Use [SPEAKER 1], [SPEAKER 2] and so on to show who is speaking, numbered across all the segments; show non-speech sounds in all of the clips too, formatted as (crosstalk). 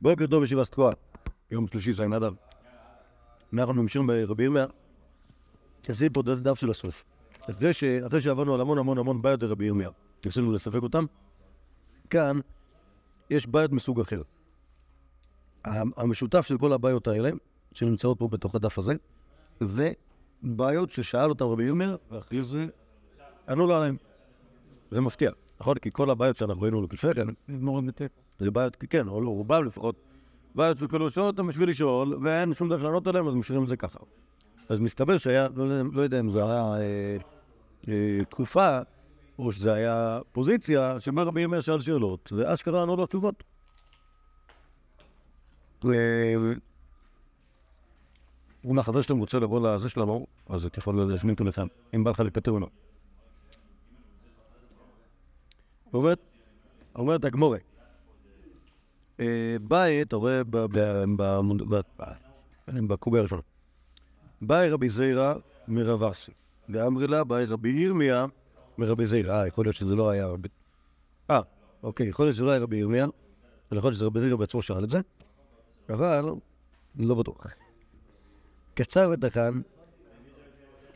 [SPEAKER 1] בוקר טוב ישיבה תקועה, יום שלישי זין אדם. אנחנו ממשיכים ברבי ירמיה, עשיתי פה דף של הסוף. אחרי, ש... אחרי שעברנו על המון המון המון בעיות לרבי ירמיה, ניסינו לספק אותם, כאן יש בעיות מסוג אחר. המשותף של כל הבעיות האלה, שנמצאות פה בתוך הדף הזה, זה בעיות ששאל אותם רבי ירמיה, ואחרי זה ענו לו עליהם. זה מפתיע, נכון? כי כל הבעיות שאנחנו ראינו לפני כן, זה בעיות, כן, או לא, רובם לפחות, בעיות שכאילו שואל אותם בשביל לשאול, ואין שום דרך לענות עליהם, אז משאירים את זה ככה. אז מסתבר שהיה, לא, לא יודע אם זה היה אה, אה, תקופה, או שזה היה פוזיציה, שבה רבי ימי שאל שאלות, ואשכרה ענו לו תשובות. אם החבר שלהם רוצה לבוא לזה שלנו, אז אתה יכול להזמין אותו לכאן, אם בא לך לפטר או לא. אומרת הגמורה, בית, אתה רואה בקובי הראשון, באי רבי זיירא מרב אסי, ואמרי לה באי רבי ירמיה מרבי זיירא, אה, יכול להיות שזה לא היה רבי... אה, אוקיי, יכול להיות שזה לא היה רבי ירמיה, אבל יכול להיות שזה רבי זיירא בעצמו שאל את זה, אבל לא בטוח. קצר ותחן,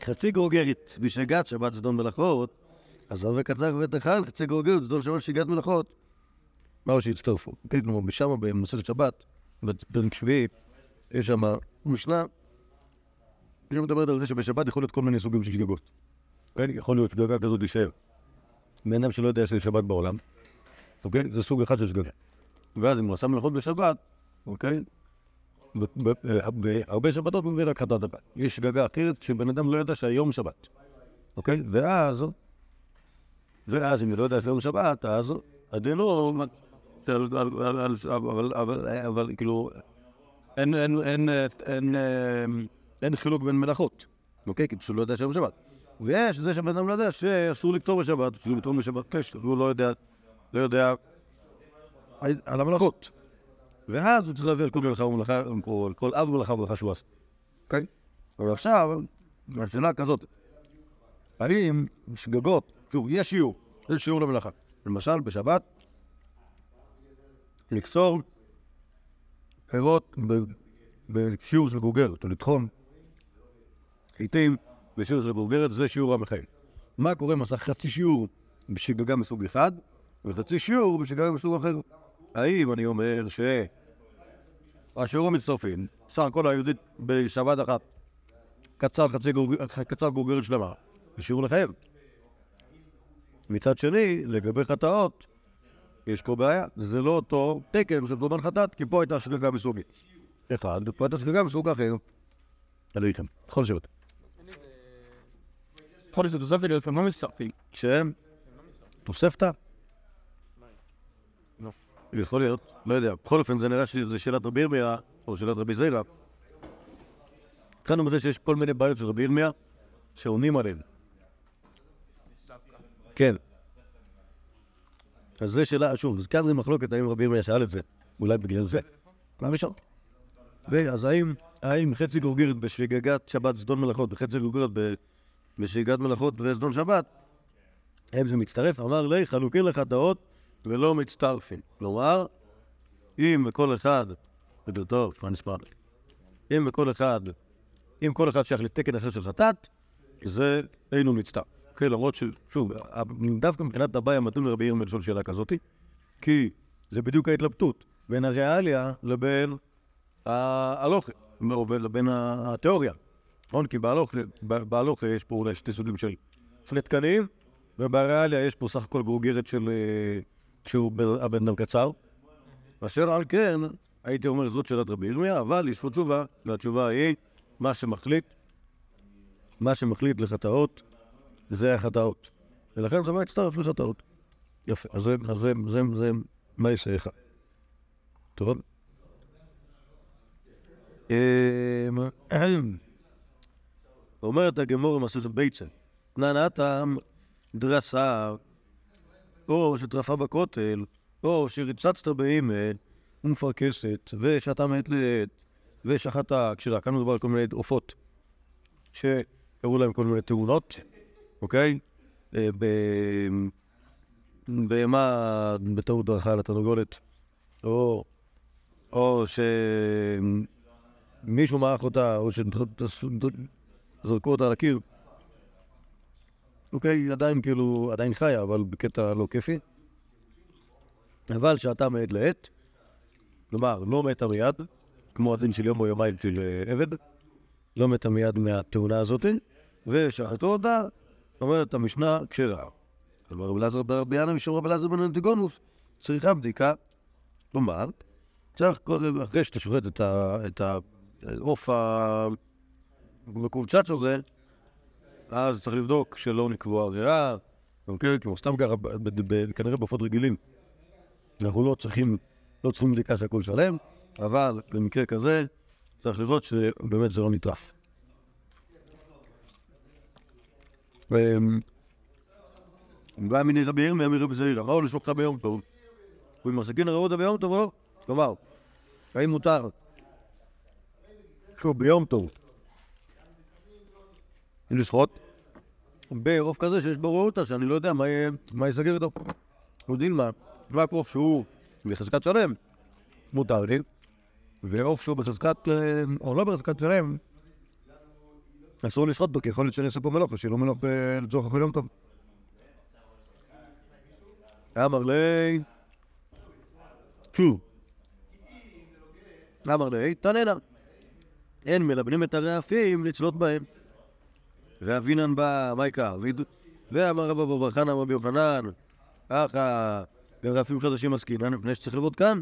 [SPEAKER 1] חצי גרוגרית בשגת שבת זדון מלאכות, עזוב וקצר ותחן, חצי גרוגרית זדון שבת שגת מלאכות. מהו שהצטרפו. כלומר, משם במסכת שבת, בפרק שביעי, יש שם משנה, היא מדברת על זה שבשבת יכול להיות כל מיני סוגים של שגגות. כן, יכול להיות שגגה כזאת להישאר. בן שלא יודע שיש שבת בעולם, אוקיי? זה סוג אחד של שגגה. ואז אם הוא עשה מלאכות בשבת, אוקיי? בהרבה שבתות הוא מביא רק חטאת הבת. יש שגגה אחרת שבן אדם לא ידע שהיום שבת, אוקיי? ואז, ואז אם הוא לא יודע שהיום שבת, אז הדין הוא אבל כאילו, אין חילוק בין מלאכות, אוקיי? כי פשוט לא יודע שהיום שבת. ויש זה שבן אדם לא יודע שאסור לקצור בשבת, אסור לתרום בשבת קשת, הוא לא יודע, לא יודע על המלאכות. ואז הוא צריך להביא על כל מלאכה ומלאכה, על כל אב ומלאכה ומלאכה שהוא עשה. אוקיי? אבל עכשיו, השאלה כזאת, האם שגגות, שוב, יש שיעור, יש שיעור למלאכה. למשל, בשבת, לקצור פירות בשיעור של גוגרת, או לטחון חיטים בשיעור של גוגרת, זה שיעור המחייל. מה קורה אם עשה חצי שיעור בשגגה מסוג אחד, וחצי שיעור בשגגה מסוג אחר? האם אני אומר שהשיעור המצטרפים, סך הכל היהודית בשבת אחת, קצר חצי קצר גוגרת שלמה, בשיעור לחייב. מצד שני, לגבי חטאות, יש פה בעיה, זה לא אותו תקן של קורבן חטאת, כי פה הייתה שגגה מסוג אחד, ופה הייתה שגגה מסוג אחר. תלוי איתכם, יכול לשבת.
[SPEAKER 2] יכול להיות תוספת לפעמים לא מצטרפים.
[SPEAKER 1] שהם? תוספתא?
[SPEAKER 2] לא.
[SPEAKER 1] יכול להיות, לא יודע. בכל אופן, זה נראה שזה שאלת רבי ירמיה, או שאלת רבי זיירא. התחלנו בזה שיש כל מיני בעיות של רבי ירמיה, שעונים עליהן. כן. אז זו שאלה, שוב, כאן זה מחלוקת האם רבי ירמיה שאל את זה, אולי בגלל זה. מה ראשון? אז האם, חצי גורגרת בשגגת שבת זדון מלאכות וחצי גורגרת בשגגת מלאכות וזדון שבת, האם זה מצטרף? אמר לי, חלוקים לחטאות ולא מצטרפים. כלומר, אם בכל אחד, זה טוב, מה נספר אם בכל אחד, אם כל אחד שייך לתקן אחר של חטאת, זה אינו מצטרף. כן, למרות ששוב, דווקא מבחינת הבעיה מתאים לרבי ירמיה לשאול שאלה כזאתי, כי זה בדיוק ההתלבטות בין הריאליה לבין ההלוכה, לבין התיאוריה. נכון? כי בהלוכה יש פה אולי שתי סוגים של שני תקנים, ובריאליה יש פה סך הכל גרוגרת של... שהוא הבן אדם קצר. אשר על כן, הייתי אומר זאת שאלת רבי ירמיה, אבל יש פה תשובה, והתשובה היא מה שמחליט, מה שמחליט לחטאות זה החטאות. ולכן זה מצטרף לחטאות. יפה, אז זה, זה, זה, זה יש לך. טוב. אומרת הגמור מסכת ביצה, נענתם דרסה, או שטרפה בכותל, או שריצצת באימל ומפרכסת, ושתה מעת לעת, ושחטה כשרה. כאן מדובר על כל מיני עופות, שקראו להם כל מיני תאונות, אוקיי? בהמה בטעות דרכה על התרנגולת, או או שמישהו מעך אותה, או שזרקו אותה על הקיר. אוקיי, עדיין כאילו, עדיין חיה, אבל בקטע לא כיפי. אבל שאתה מעת לעת, כלומר, לא מתה מיד, כמו הדין של יום או יומיים של אה, עבד, לא מתה מיד מהתאונה הזאת, ושחטו אותה, אומרת המשנה, כשרה. כלומר, רבי אלעזר ברבי ינא משום רבי אלעזר בן אנטיגונוס, צריכה בדיקה. כלומר, צריך קודם, אחרי שאתה שוחט את העוף המקובצץ הזה, אז צריך לבדוק שלא נקבוע ריאה, אוקיי? כמו סתם ככה, כנראה בעופות רגילים. אנחנו לא צריכים, לא צריכים בדיקה שהכול שלם, אבל במקרה כזה צריך לראות שבאמת זה לא נטרף. בא מיני רבי ירמיה מרבי זעירא, מה הוא לשלוח אותה ביום טוב? הוא מחזיקין ראו אותה ביום טוב או לא? כלומר, האם מותר? שוב, ביום טוב. לשחוט בעוף כזה שיש בו ראותה, שאני לא יודע מה ייסגר איתו. אנחנו יודעים מה, רק עוף שהוא בחזקת שלם, מותר לי, ועוף שהוא בחזקת, אה, או לא בחזקת שלם, אסור לשחוט בו, כי יכול להיות שאני אעשה פה מלוך, ושיהיה לו מלוך אה, לצורך אוכל יום טוב. אמר לי, שוב, אמר לי, תננה, אין מלבנים את הרעפים לצלות בהם. ואבינן בא, מה יקר? ואמר רבא בר חנא רבי יוחנן, ככה, ברעפים חדשים עסקינן, מפני שצריך לעבוד כאן.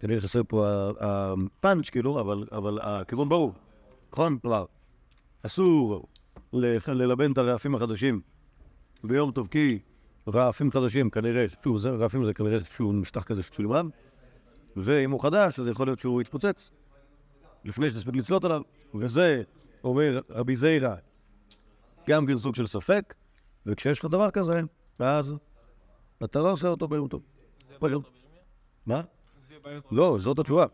[SPEAKER 1] כנראה חסר פה הפאנץ', כאילו, אבל הכיוון ברור. נכון? כלומר, אסור ללבן את הרעפים החדשים ביום טוב, כי רעפים חדשים, כנראה, שוב, זה, רעפים זה כנראה שהוא משטח כזה שצולמן, ואם הוא חדש, אז יכול להיות שהוא יתפוצץ לפני שתספיק לצלות עליו, וזה, אומר רבי זיירא, גם כן סוג של ספק, וכשיש לך דבר כזה, אז אתה לא עושה אותו ביום טוב. מה? לא, זאת התשובה.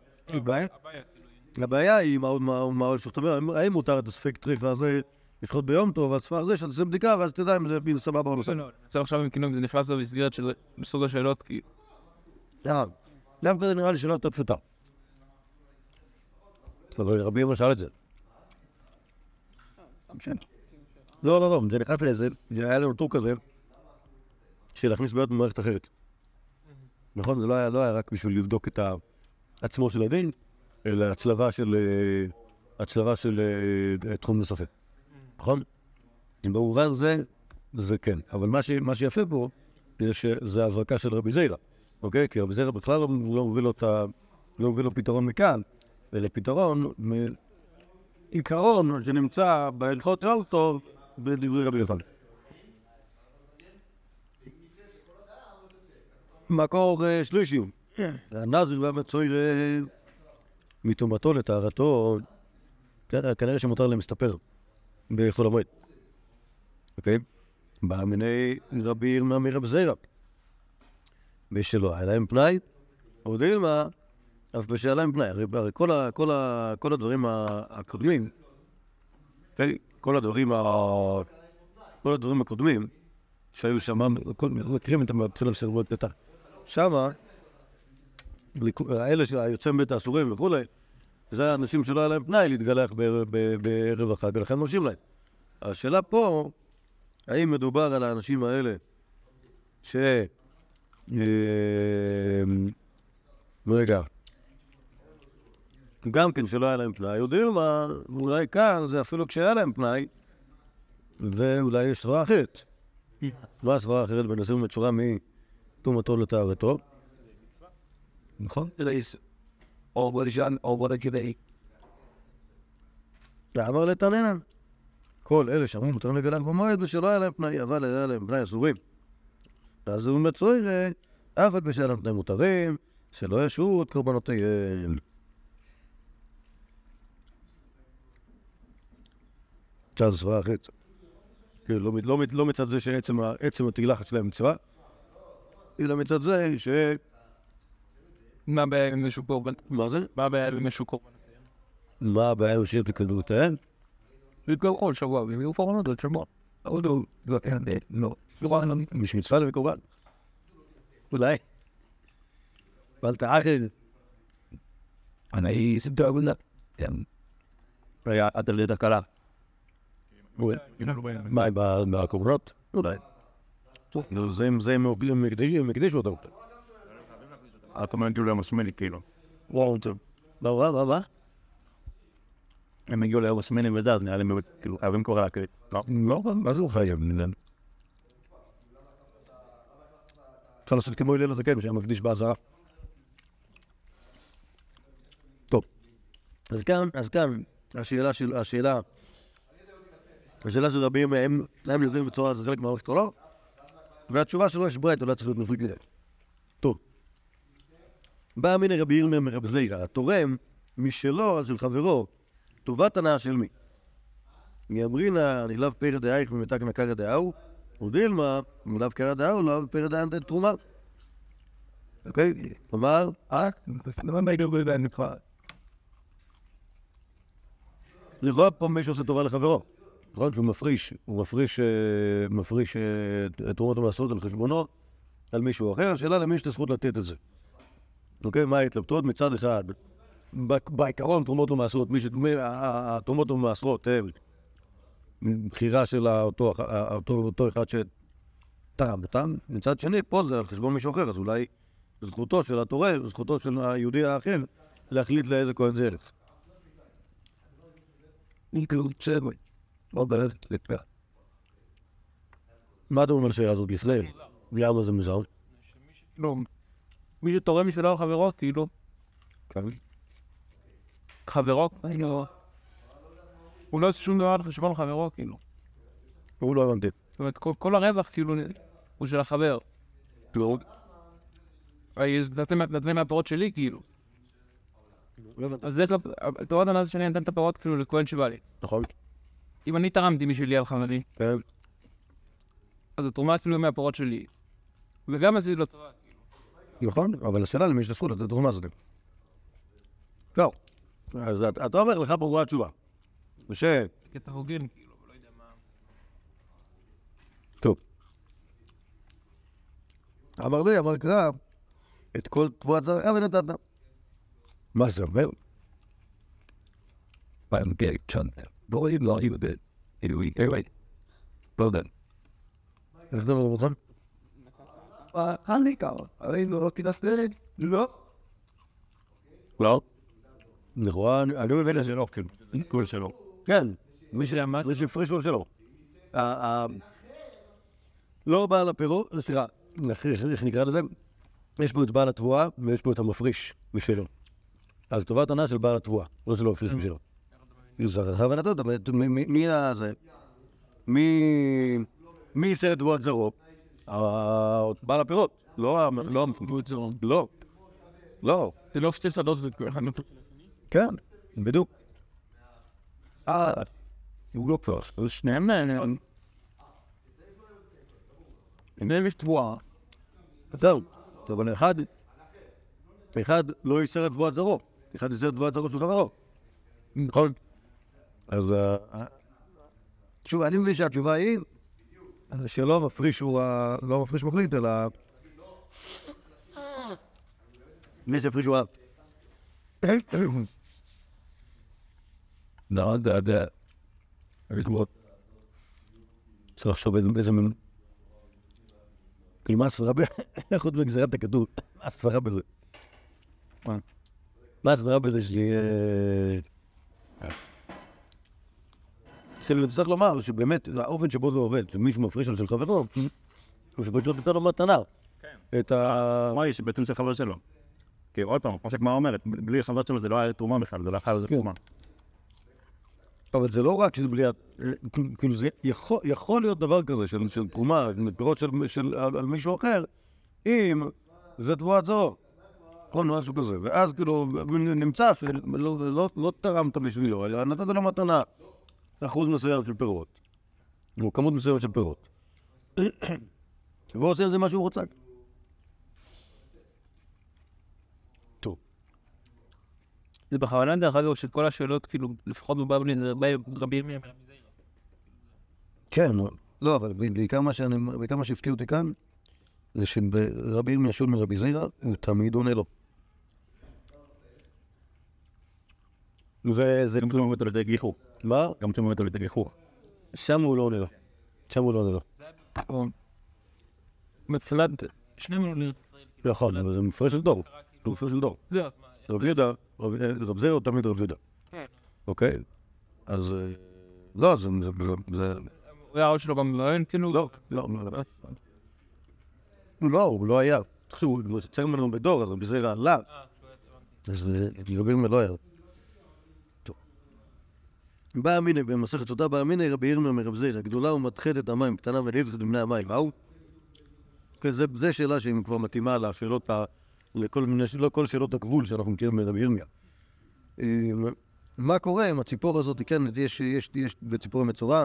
[SPEAKER 1] הבעיה- היא מה- מה מה שאתה אומר, האם מותר את הספק טריפה הזה לשחוט ביום טוב, על סמך זה שאתה עושה בדיקה, ואז תדע אם זה סבבה או לא.
[SPEAKER 2] אני רוצה עכשיו אם כאילו אם זה נכנס למסגרת של מסוג השאלות, כי
[SPEAKER 1] אה, דווקא זה נראה לי שאלה יותר פשוטה. רבי ירמיה שאל את זה. לא, לא, לא, זה נכנס לזה, זה היה לנו טור כזה, של להכניס בעיות במערכת אחרת. נכון? זה לא היה, לא היה רק בשביל לבדוק את עצמו של הדין, אלא הצלבה של, אה, הצלבה של אה, תחום נוספים. נכון? במובן זה, זה כן. אבל מה, ש, מה שיפה פה, זה שזה הברקה של רבי זיירא, אוקיי? כי רבי זיירא בכלל לא, לא מביא לו את ה... לא מביא לו פתרון מכאן, אלא פתרון מעיקרון שנמצא בהלכות יום טוב בדברי רבי יוחנן. מקור אה, שלישי, הנזיר והמצויר אה, מטומאתו לטהרתו, כן, כנראה שמותר להם להסתפר בחול המועד. אוקיי? בא מיני רבי ירמיה מרב זיירא. בשלו היה להם פנאי, או דילמה, אף בשל להם פנאי. הרי, כל, הדברים הקודמים, אוקיי? כל הדברים ה... כל הדברים הקודמים שהיו שם, מכירים את המתחילים של רבות פתח. שמה, האלה שהיוצא מבית האסורים וכולי, זה האנשים שלא היה להם פנאי להתגלח בערב החג, ולכן מרשים להם. השאלה פה, האם מדובר על האנשים האלה ש... אה, רגע. גם כן שלא היה להם פנאי, יודעים מה, אולי כאן זה אפילו כשהיה להם פנאי, ואולי יש סברה אחרת. מה הסברה האחרת בנושאים בצורה מטומאתו לטהרתו? נכון?
[SPEAKER 3] או בראשון או ברכבי.
[SPEAKER 1] ואמר לתננה. כל אלה שאמרו מותר לגלח במועד ושלא היה להם פנאי, אבל היה להם פנאי אסורים. ואז הוא מצויר, אף על פי שהיה להם פנאי מותרים, שלא ישרו את קורבנותיהם. עכשיו זו סברה אחרת. לא, מצד זה שעצם ה- עצם התהילך אצלם מצווה, אלא מצד זה ש...
[SPEAKER 2] מה הבעיה עם מישהו קורבן?
[SPEAKER 1] מה זה?
[SPEAKER 2] מה הבעיה עם מישהו קורבן?
[SPEAKER 1] מה הבעיה עם שהם תקדמותיהם?
[SPEAKER 2] יתגלחו כל שבוע והם יהיו פורענות עוד שבוע.
[SPEAKER 3] עוד לא, לא, אין, לא. לא, לא,
[SPEAKER 1] יש מצווה להביא קורבן. אולי. אבל תעקד.
[SPEAKER 3] אני סיפר עבודה. כן.
[SPEAKER 1] היה עד הלידה קלה. מה, ב- בקומרות? אולי. טוב, נו, זה- זה הם הם הקדישו הם הקדישו אותם.
[SPEAKER 4] אתה אומר כאילו.
[SPEAKER 1] וואו, טוב. מה, מה, מה?
[SPEAKER 4] הם הגיעו ליום הסמני ודת, נראה לי באמת, כאילו, חייבים כבר להקריא. לא?
[SPEAKER 1] לא, מה זה הוא חייב? אפשר לעשות כמו הלל הזקן שהיה מקדיש באזהרה. טוב, אז כאן, אז כאן, השאלה של, השאלה, השאלה של רבים הם לזה בצורה, זה חלק מהמערכת או לא? והתשובה שלו יש ברייתו, לא צריך להיות מפריק מדי. בא מיני רבי ירמיה מרב זירא, התורם משלו, אז של חברו, טובת הנאה של מי? מאמרינא נלאו פרא דאייך ומתקנא קרא דאהו, ודילמה נלאו קרא דאהו לאו פרא דאנתא תרומה. אוקיי? כלומר,
[SPEAKER 3] אה?
[SPEAKER 1] לכאורה פה מישהו עושה טובה לחברו. נכון שהוא מפריש, הוא מפריש, אה, מפריש אה, את תרומות המעשרות על חשבונו, על מישהו אחר, השאלה למי יש את הזכות לתת את זה. אוקיי, מה ההתלבטות? מצד אחד, בעיקרון תרומות ומעשרות, מי ש... מי- ה- ה- התרומות ומעשרות הם בחירה של אותו, אותו, אותו אחד שתרם אותם, מצד שני, פה זה על חשבון מישהו אחר, אז אולי זכותו של התורם, זכותו של היהודי האחר, להחליט לאיזה כהן זה.
[SPEAKER 3] אני כאילו. לא.
[SPEAKER 1] מה אתה אומר על השאלה הזאת לישראל? למה זה מוזר?
[SPEAKER 2] לא. מי שתורם משלו לחברו, כאילו, חברו, כאילו, הוא לא עושה שום דבר על חשבון חברו, כאילו.
[SPEAKER 1] הוא לא הבנתי.
[SPEAKER 2] זאת אומרת, כל- הרווח, כאילו, הוא של החבר. זה נתן מה- נתן מהפירות שלי, כאילו.
[SPEAKER 1] לא.
[SPEAKER 2] אז איך, תורת הנאה זה שאני נותן את הפירות, כאילו, לכהן שבא לי.
[SPEAKER 1] נכון.
[SPEAKER 2] אם אני תרמתי משלי על חברי,
[SPEAKER 1] כן.
[SPEAKER 2] אז התרומה אפילו מהפירות שלי. וגם עשיתי לו טובה.
[SPEAKER 1] נכון, אבל השאלה למי יש את הזכות לתת תרומה הזאת. לא. אז את- אתה אומר, לך ברורה התשובה. משה,
[SPEAKER 2] קטע הוגן, כאילו, לא יודע מה.
[SPEAKER 1] טוב. אמר לי, אמר קרא, את כל תבואת זרע ונתת. מה זה אומר?
[SPEAKER 3] לא.
[SPEAKER 1] איך אתה אומר נכון?
[SPEAKER 3] אני כמה. לא תנסה, לא.
[SPEAKER 1] לא. אני אני מבין את זה לא, כן.
[SPEAKER 4] כל שלו.
[SPEAKER 1] כן. מי ש-
[SPEAKER 2] יודע מה?
[SPEAKER 1] מי שהפרישו שלו. ה- ה- לא בעל הפירות, סליחה, איך- נקרא לזה? יש פה את בעל התבואה ויש פה את המפריש משלו. אז טובת הנאה של בעל התבואה, לא שלא הפריש משלו. זרעך ונתת, מי. זה? מי... מי יישא את תבואת זרעו? ה- בעל הפירות, לא לא. לא. לא.
[SPEAKER 2] זה לא שתי שדות, זה כאילו, אחד
[SPEAKER 1] כן, בדיוק.
[SPEAKER 3] אה, הוא לא.
[SPEAKER 2] אז שניהם נהנים. שניהם יש תבואה.
[SPEAKER 1] טוב, טוב, אבל אחד, אחד לא ייסר את תבואת זרעו, אחד ייסר את תבואת זרעו של חברו. נכון. אז אה, שוב, אני מבין שהתשובה היא שלא המפריש הוא ה... לא המפריש מחליט, אלא... מי שהפריש הוא ה...
[SPEAKER 3] לא, זה יודע.
[SPEAKER 1] צריך לחשוב איזה... כאילו, מה הסברה ב... (laughs) חוץ מגזירת הכדור, מה הסברה בזה? מה? מה הסברה בזה שהיא... צריך לומר שבאמת, האופן שבו זה עובד, שמישהו מפריש על של חברו, הוא שפשוט נותן לו מתנה. את ה...
[SPEAKER 4] מה היא שבעצם זה חבר שלו. כי עוד פעם, כמו שהגמרא אומרת, בלי חבר שלו זה לא היה תרומה בכלל, זה לא היה
[SPEAKER 1] כן.
[SPEAKER 4] תרומה.
[SPEAKER 1] אבל זה לא רק שזה בלי... כאילו, זה יכול, יכול להיות דבר כזה של, של תרומה, פירות של, של, על, על מישהו אחר, אם זה תבואת זו. נכון, משהו כזה. ואז כאילו, נמצא שלא לא, לא תרמת בשבילו, אלא נתת לו מתנה אחוז מסוים של פירות. או כמות מסוימת של פירות. והוא עושה עם זה מה שהוא רוצה. טוב.
[SPEAKER 2] זה בכוונה, דרך אגב, שכל השאלות, כאילו, לפחות בבבלי, זה הרבה רבי ירמיה.
[SPEAKER 1] כן, לא, אבל בעיקר מה שאני, בעיקר מה שהפתיע אותי כאן, זה שרבי ירמיה שול מרבי זירא, הוא תמיד עונה לו. וזה...
[SPEAKER 4] גם כשאומרים אותו לידי
[SPEAKER 1] מה?
[SPEAKER 4] גם כשאומרים אותו לידי גיחוך.
[SPEAKER 1] שם הוא לא עונה לו. שם הוא לא עונה לו.
[SPEAKER 2] מבחינת שני מיליון.
[SPEAKER 1] נכון, אבל זה מפרש של דור. זה מפרש של דור.
[SPEAKER 2] זהו,
[SPEAKER 1] רב יהודה, רב אה, הוא תמיד רב יהודה. אוקיי? אז... אה, לא, זה... זה-.
[SPEAKER 2] הוא היה הראש שלו במילואים, כאילו...
[SPEAKER 1] לא, לא, לא, לא. הוא לא, לא היה. תחשבו, הוא יוצר ממנו בדור, אז רבי זירא עלה. אז אה, רבי ירמיה לא. טוב. בא אמינא, במסכת סוטה בא אמינא רבי ירמיה מרב זירא, גדולה ומתחת את המים, קטנה ונדחת מבני המים. מהו? כן, זה שאלה שהיא כבר מתאימה לשאלות, לכל מיני, לא כל שאלות הגבול שאנחנו מכירים מרבי ירמיה. אה, מה קורה עם הציפור הזאת, כן, יש, יש, יש בציפור מצורע,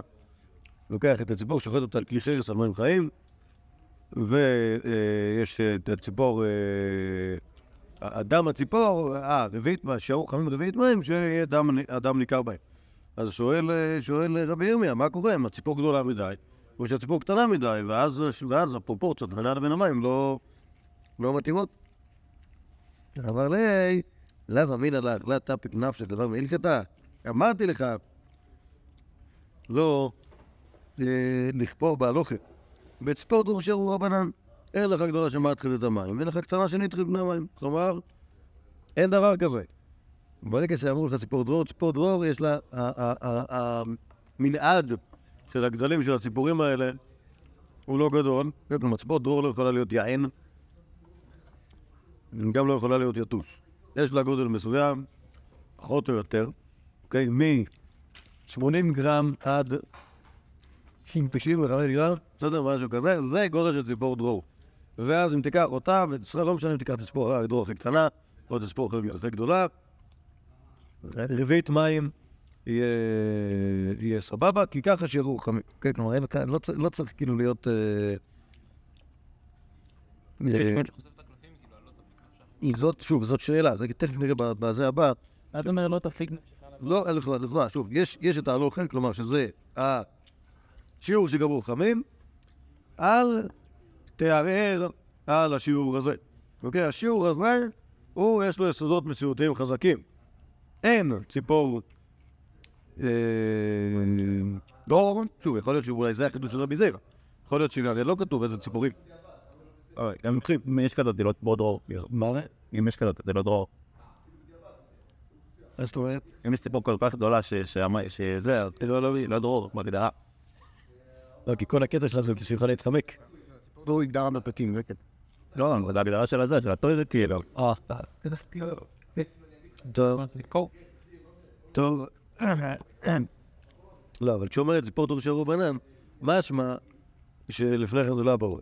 [SPEAKER 1] לוקח את הציפור, שוחט אותה על כלי חרס על מים חיים, ויש את הציפור, אה, הדם הציפור, אה, רביעית, שערו חמים רביעית מים, שיהיה דם, הדם ניכר בהם. אז שואל, שואל רבי ירמיה, מה קורה אם הציפור גדולה מדי, או שהציפור קטנה מדי, ואז, ואז הפרופורציות בינה לבין המים לא, לא מתאימות. אמר לי, לאו אמינא לך, לא תפיק נפשך דבר מהלכתה. אמרתי לך, לא אה, לכפור בהלוכה. בציפור דורשר הוא רבנן. אין לך גדולה שמתחיל את המים, ואין לך קטנה שנתחיל בני המים. כלומר, אין דבר כזה. ברגע שאמרו לך ציפור דרור, ציפור דרור יש לה, המנעד של הגדלים של הציפורים האלה הוא לא גדול. כלומר, ציפור דרור לא יכולה להיות יען, גם לא יכולה להיות יתוש. יש לה גודל מסוים, פחות או יותר, אוקיי? מ-80 גרם עד 95 גרם, בסדר, משהו כזה, זה גודל של ציפור דרור. ואז אם תיקח אותה, וישראל לא משנה אם תיקח את הציפור הדרור הכי קטנה, או את הציפור הכי גדולה, רביעית מים יהיה, יהיה סבבה, כי ככה שיראו חמים. כן, כלומר, אין, כאן- לא, צריך- לא צריך כאילו להיות... אה, אה, זאת, שוב, זאת שאלה, זה תכף נראה בזה הבא.
[SPEAKER 2] מה אתה אומר לא תפיק נפשך?
[SPEAKER 1] לא, לכאורה, לכאורה, שוב, יש, יש את ההלוכה, כלומר שזה השיעור שגמרו חכמים, אל תערער על השיעור הזה. אוקיי, השיעור הזה, הוא, יש לו יסודות מציאותיים חזקים. אין ציפור אה, דרור, שוב, יכול להיות שאולי זה החידוש של רבי זירא. יכול להיות שגם לא כתוב איזה ציפורים.
[SPEAKER 4] גם אם יש כזאת, זה לא דרור.
[SPEAKER 1] מה זה?
[SPEAKER 4] אם יש כזאת, זה לא דרור.
[SPEAKER 1] מה זאת אומרת?
[SPEAKER 4] אם יש ציפור כל כך גדולה שזה, זה לא- לא לא דרור, בהגדרה.
[SPEAKER 1] לא, כי כל הקטע שלך זה בשבילך להתחמק.
[SPEAKER 3] הוא הגדר בפתים, זה כן.
[SPEAKER 4] לא, זה בהגדרה של הזה, של הטוירה כאילו.
[SPEAKER 1] אה, טוב. לא, אבל כשאומרת ציפור דור של רבנן, משמע שלפני כן זה לא היה ברור.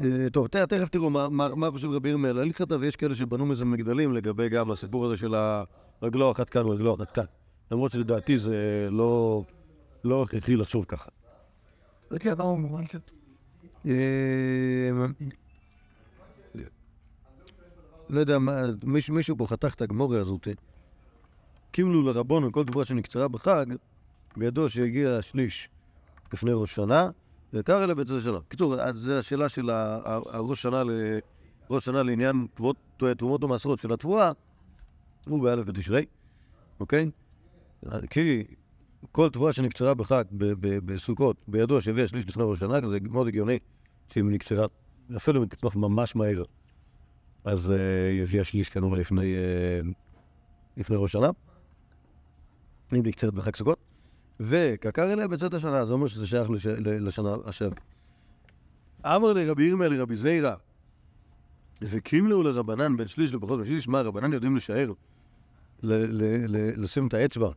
[SPEAKER 1] אה, טוב, תכף תראו מה- חושב רבי ירמיה על הלכתה, ויש כאלה שבנו מזה מגדלים לגבי גם הסיפור הזה של הרגלו אחת כאן ורגלו אחת כאן. למרות שלדעתי זה לא לא הכרחי לחשוב ככה. לא יודע, מה, מישהו, פה חתך את הגמורה הזאת. קימלו לרבון על כל שנקצרה בחג, בידו שהגיע השליש לפני ראש שנה, וקרא לבית השנה. קיצור, זו השאלה של הראש שנה, ל- ראש שנה לעניין תרומות ומעשרות של התבואה, הוא באלף בתשרי, אוקיי? כי כל תבואה שנקצרה בחג בסוכות, בידו שהביא השליש לפני ראש שנה, זה מאוד הגיוני שאם היא נקצרה, אפילו אם תצמח ממש מהר, אז אה, היא הביאה שליש כנראה לפני, אה, לפני ראש שנה, אם נקצרת בחג סוכות, וקקר אליה בצאת השנה, זה אומר שזה שייך לש, לשנה אשר. אמר לרבי ירמיה לרבי זיירא, וקימלו לרבנן בין שליש לפחות משליש, מה רבנן יודעים לשער, לשים את האצבע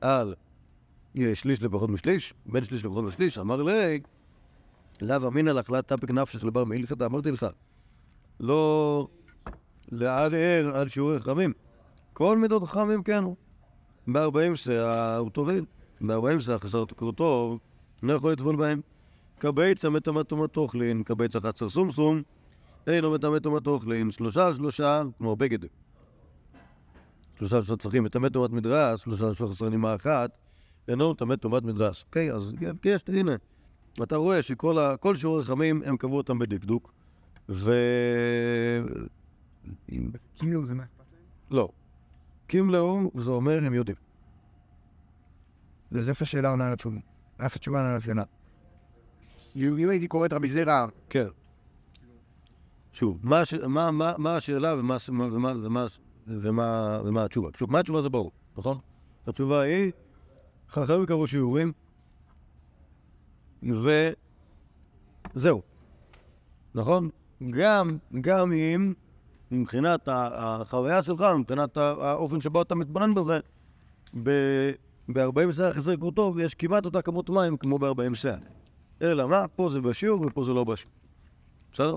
[SPEAKER 1] על אה, שליש לפחות משליש, בין שליש לפחות משליש, אמר לי, לאו אמינא לך לה תפיק נפשך לבר מהלכתה, אמרתי לך, לא לערער על שיעורי חכמים. כל מידות חכמים כן הוא. בארבעים שאה הוא טובל, בארבעים שאה חסר תקרותו, לא יכול לטבול בהם. כביצה מטמא טומאת אוכלין, כביצה חצר סומסום, אינו מטמא טומאת אוכלין, שלושה על שלושה, כמו בגד. שלושה על שלושה צריכים מטמא טומאת מדרס, שלושה על שלושה חסר נימה אחת, אינו מטמא טומאת מדרס. אוקיי, אז יש, הנה, אתה רואה שכל שיעורי חכמים, הם קבעו אותם בדקדוק, ו...
[SPEAKER 3] כאילו זה מה?
[SPEAKER 1] לא, קימלאו, זה אומר הם יודעים.
[SPEAKER 5] אז איפה השאלה עונה על התשובה? איפה התשובה עונה על השאלה? אם הייתי קורא את רבי זירא,
[SPEAKER 1] כן. שוב, מה, הש... מה, מה, מה השאלה ומה התשובה? שוב, מה התשובה זה ברור, נכון? התשובה היא, חכמים קראו שיעורים, וזהו, נכון? גם, גם אם מבחינת ה- החוויה שלך, מבחינת ה- האופן שבו אתה מתבונן בזה, ב-40 שעה חסר כרותו יש כמעט אותה כמות מים כמו ב-40 שעה. אלא מה? פה זה בשיעור ופה זה לא בשיעור. בסדר?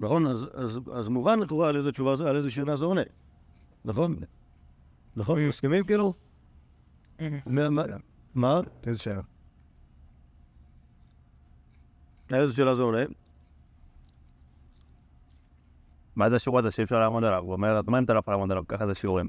[SPEAKER 1] נכון? אז, אז, אז מובן לכאורה על איזה תשובה זה, על איזה שאלה זה עונה. נכון? נכון? מסכימים כאילו? מה-?
[SPEAKER 5] איזה שאלה?
[SPEAKER 1] איזה שאלה זה עונה?
[SPEAKER 4] מה זה השיעור הזה שאי אפשר לעמוד עליו? הוא אומר, מה אם אתה לא יכול לעמוד עליו? ככה זה שיעורים.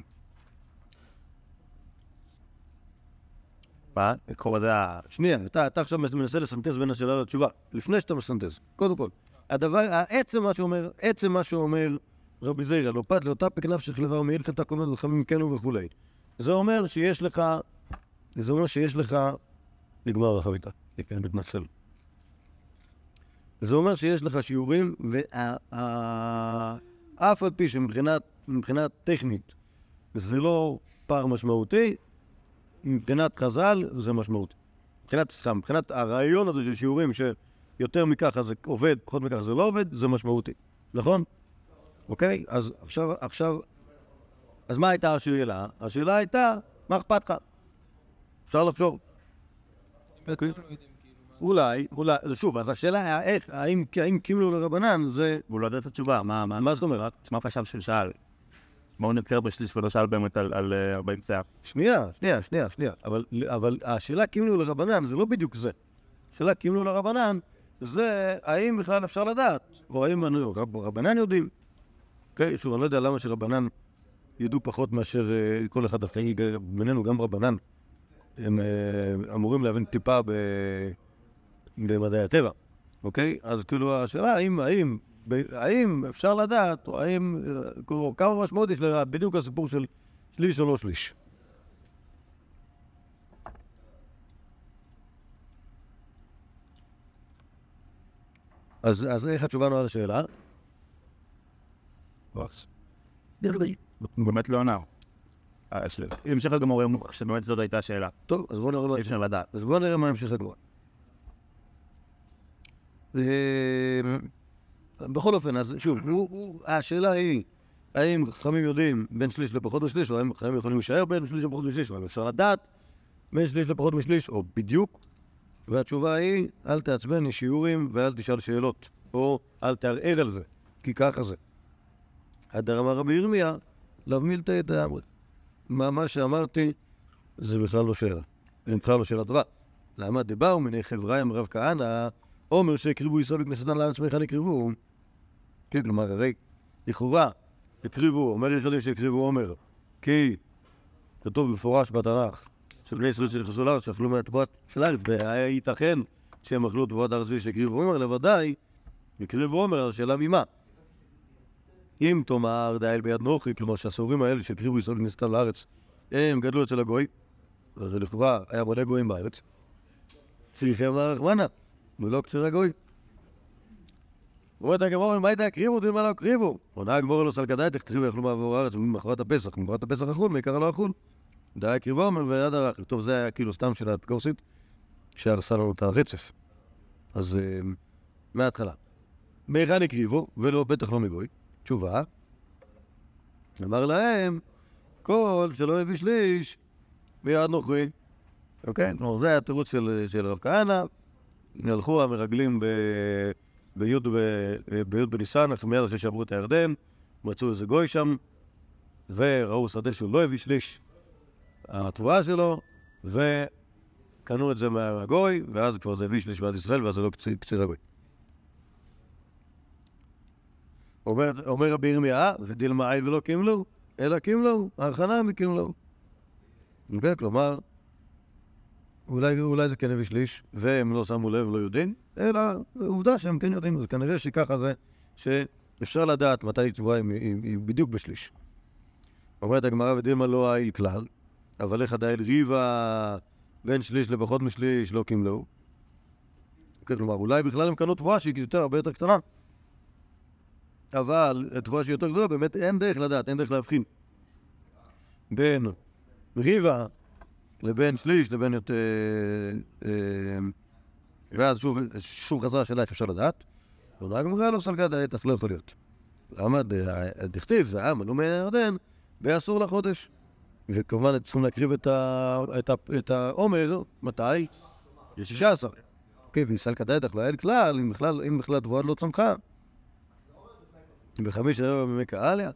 [SPEAKER 4] מה? לקרוא זה ה...
[SPEAKER 1] שנייה, אתה, עכשיו מנסה לסנטז בין השאלה לתשובה. לפני שאתה מסנטז, קודם כל. הדבר, העצם מה שאומר, עצם מה שאומר רבי זיירא, לא פת לאותה פקנף שכלבה ומילכת הקומת וחמים כן וכולי. זה אומר שיש לך, זה אומר שיש לך, נגמר החביתה, כן, מתנצל. זה אומר שיש לך שיעורים, ואף על פי שמבחינת מבחינה טכנית זה לא פער משמעותי, מבחינת חז"ל זה משמעותי. מבחינת, סליחה, מבחינת הרעיון הזה של שיעורים שיותר מככה זה עובד, פחות מככה זה לא עובד, זה משמעותי. נכון? אוקיי? אז עכשיו, עכשיו, אז מה הייתה השאלה? השאלה הייתה, מה אכפת לך? אפשר לחשוב. אולי, אולי, שוב, אז השאלה היה איך, האם, האם קימלו לרבנן זה...
[SPEAKER 4] והוא לא יודע את התשובה, מה, מה,
[SPEAKER 1] מה זאת אומרת?
[SPEAKER 4] מה חשב שהוא שאל? מה הוא נזכר בשליש ולא שאל באמת על- על אה, 40 שיער?
[SPEAKER 1] שנייה, שנייה, שנייה, שנייה. אבל, אבל השאלה קימלו לרבנן זה לא בדיוק זה. השאלה קימלו לרבנן זה האם בכלל אפשר לדעת, או האם רבנן יודעים. אוקיי, שוב, אני לא יודע למה שרבנן ידעו פחות מאשר אה, כל אחד אחר, בינינו גם רבנן. הם אה, אמורים להבין טיפה ב, במדעי הטבע, אוקיי? אז כאילו השאלה האם, האם, האם אפשר לדעת, או האם, כאילו, כמה משמעות יש לה- בדיוק הסיפור של שליש או לא שליש. אז, אז איך התשובה עונה לשאלה?
[SPEAKER 4] הוא באמת לא ענה. אה, המשך הגמור שבאמת זאת הייתה השאלה.
[SPEAKER 1] טוב, אז בואו נראה מה המשך הגמרא. אה, בכל אופן, אז שוב, השאלה היא, האם חכמים יודעים בין שליש לפחות משליש, או האם חכמים יכולים להישאר בין שליש לפחות משליש, או האם אפשר לדעת בין שליש לפחות משליש, או בדיוק. והתשובה היא, אל תעצבן, יש שיעורים ואל תשאל שאלות, או אל תערער על זה, כי ככה זה. הדר אמר רבי ירמיה, לאו מילתא את האמרי. מה מה שאמרתי זה בכלל לא שאלה. זה בכלל לא שאלה טובה. למה דבאו מיני חבריה מרב כהנא, אומר שהקריבו ישראל בכנסתן לארץ מהיכן הקריבו. כן, כלומר, הרי לכאורה הקריבו, אומר יחידים שהקריבו עומר, כי כתוב במפורש בתנ"ך שבני ישראל שנכנסו לארץ שאכלו מהטבעת של הארץ, והיה ייתכן שהם אכלו תבואת הארץ ושהקריבו עומר, לוודאי הקריבו עומר, השאלה ממה? אם תאמר דאל ביד נוחי, כלומר שהסוהרים האלה שהקריבו ישראל בכנסתן לארץ, הם גדלו אצל הגוי, אז לכאורה היה מלא גויים בארץ, צריכים ולא קציר הגוי. אומרת הגמור, מה הייתה הקריבו אותי מה לא הקריבו? עונה הגמור לא סלקדאי, תכתריבו יאכלו מעבור הארץ ממחרת הפסח, ממחרת הפסח אכול, מעיקר לא אכול. די הקריבו ויד הרך. טוב, זה היה כאילו סתם שאלה אפיקורסית, שהרסה לנו את הרצף. אז אה, מההתחלה. מהיכן הקריבו, ולא, בטח לא מגוי. תשובה, אמר להם, כל שלא הביא שליש, ביד נוכרי. אוקיי? זה התירוץ של, של רב כהנא. הלכו המרגלים. בי' בניסן, אחרי- מיד אחרי שעברו את הירדן, מצאו איזה גוי שם, וראו שדה שהוא לא הביא שליש, התבואה שלו, וקנו את זה מהגוי, ואז כבר זה הביא שליש בעד ישראל, ואז זה לא קציר, קציר הגוי. אומר, אומר רבי ירמיה, ודילמה עיל ולא קימלו, אלא קימלו, ההכנה מקימלו. כלומר, אולי, אולי זה כן הביא שליש, והם לא שמו לב, לא יודעים, אלא עובדה שהם כן יודעים, אז כנראה שככה זה, שאפשר לדעת מתי היא, היא, היא בדיוק בשליש. אומרת הגמרא ודילמה לא העיל כלל, אבל איך הדייל ריבה בין שליש לפחות משליש לא. כן, כלומר, אולי בכלל הם קנו תבואה שהיא יותר, הרבה יותר קטנה. אבל תבואה שהיא יותר גדולה, באמת אין דרך לדעת, אין דרך להבחין. בין ריבה לבין שליש לבין יותר... אה, ואז שוב, שוב חזרה השאלה איך אפשר לדעת. ועונה הגמרא לא סלגה דעתך, לא יכול להיות. למה דכתיב, זה היה מנעו מהירדן, ואסור לחודש. וכמובן צריכים להקריב את, את, את העומר, מתי? ב-16. אוקיי, ויסלקא דעתך לא היה כלל, אם בכלל, אם בכלל תבואה לא צמחה. בחמיש היום ימי קהליה.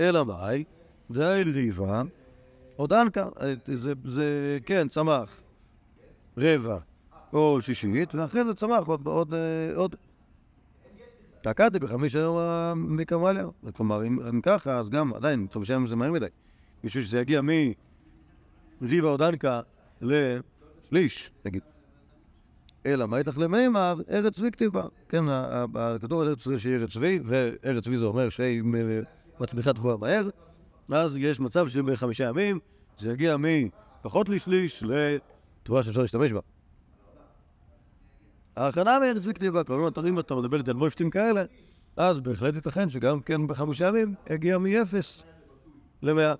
[SPEAKER 1] אלא מאי? די ריבה, או דנקה. זה, זה, כן, צמח רבע או שישית, ואחרי זה צמח עוד, עוד, אה, עוד. תקעתי בחמיש היום מקמליה. כלומר, אם, אם ככה, אז גם עדיין, חמישה ימים זה מהר מדי. בשביל שזה יגיע מריבה או דנקה לשליש, נגיד. אלא מה איתך למימר, ארץ צבי כתיבה. כן, הכתוב על ארץ צבי שהיא ארץ צבי, וארץ צבי זה אומר שהיא מ- מצמיחה תבואה מהר, אז יש מצב שבחמישה ימים זה יגיע מפחות לשליש לתבואה שאפשר להשתמש בה. ההכנה מארץ צבי כתיבה, כלומר, אם אתה מדבר איתי על מופתים כאלה, אז בהחלט ייתכן שגם כן בחמישה ימים יגיע מ-0 ל-100.